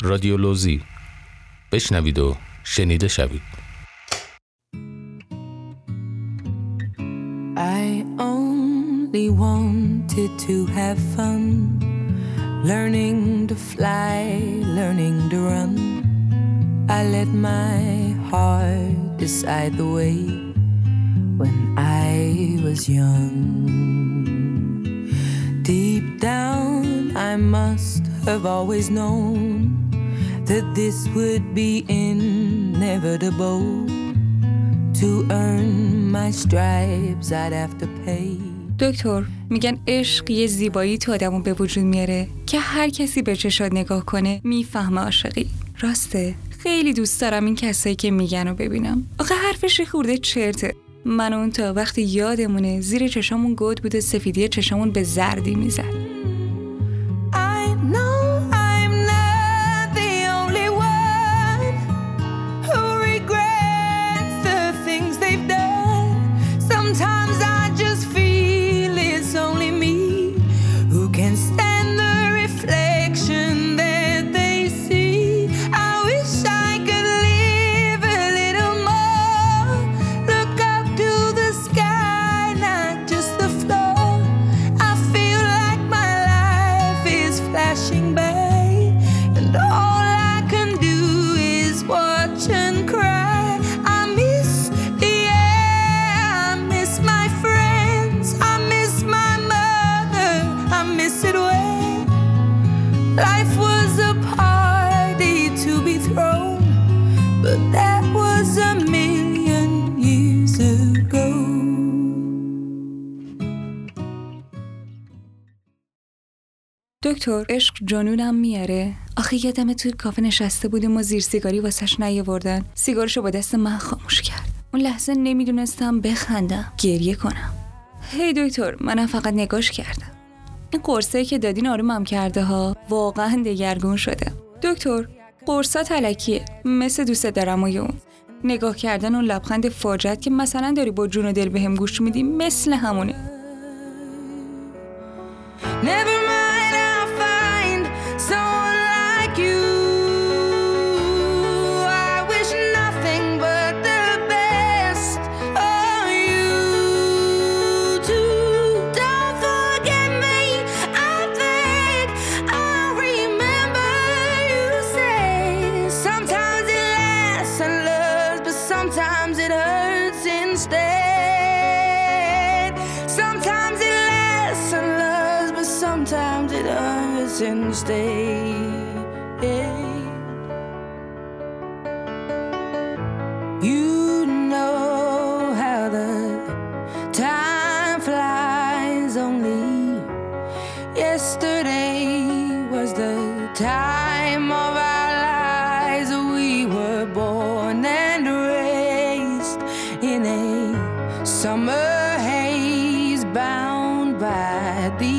رادیولوژی بشنوید و شنیده شوید I only wanted to have fun Learning to fly, learning to run I let my heart decide the way When I was young Deep down I must have always known that this would be inevitable. To earn my stripes, I'd have to pay. دکتر میگن عشق یه زیبایی تو آدمو به وجود میاره که هر کسی به چشات نگاه کنه می‌فهمه عاشقی راسته خیلی دوست دارم این کسایی که میگن رو ببینم آخه حرفش خورده چرته من اون تا وقتی یادمونه زیر چشامون گود بوده سفیدی چشامون به زردی می‌زد دکتر عشق جنونم میاره. آخه یادم توی کافه نشسته بودیم و زیر سیگاری واسش نیاوردن. سیگارشو با دست من خاموش کرد. اون لحظه نمی‌دونستم بخندم. گریه کنم. هی دکتر منم فقط نگاش کردم. این قرصه که دادین آرومم کرده ها. واقعا دگرگون شده. دکتر قرصا تلکیه. مثل دوست دارم و اون. نگاه کردن اون لبخند فاجت که مثلا داری با جون و دل بهم گوش میدی مثل همونه. Sometimes it lasts and loves, but sometimes it hurts and stays. You by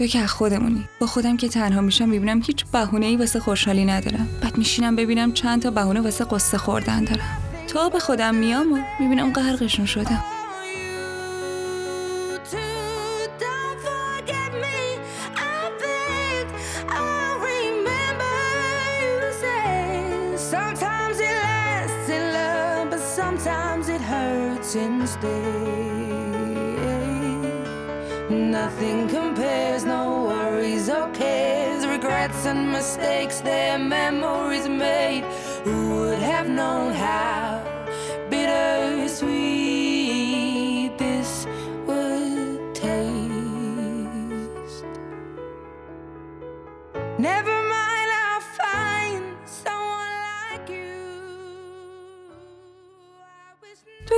تو که خودمونی. با خودم که تنها میشم می‌بینم هیچ بهونه ای واسه خوشحالی ندارم. بعد میشینم ببینم چند تا بهونه واسه قصه خوردن دارم. تا به خودم میام و می‌بینم غرقشون شدم Nothing compares, no worries or cares, regrets and mistakes, their memories made. Who would have known how?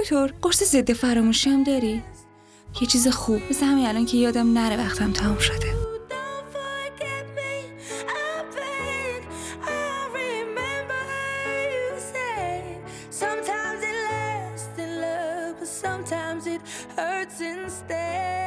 دکتر قرص ضد فراموشی هم داری یه چیز خوب مثل همین الان که یادم نره وقتم تمام شده Sometimes it hurts instead.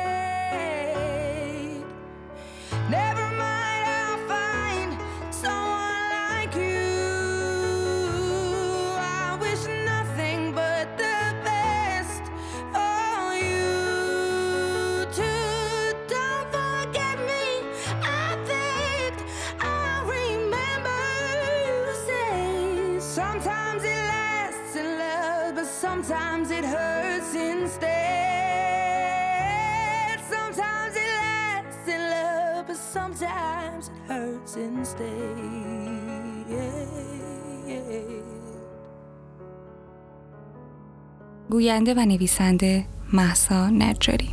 Sometimes it hurts instead. گوینده و نویسنده محسا نجاری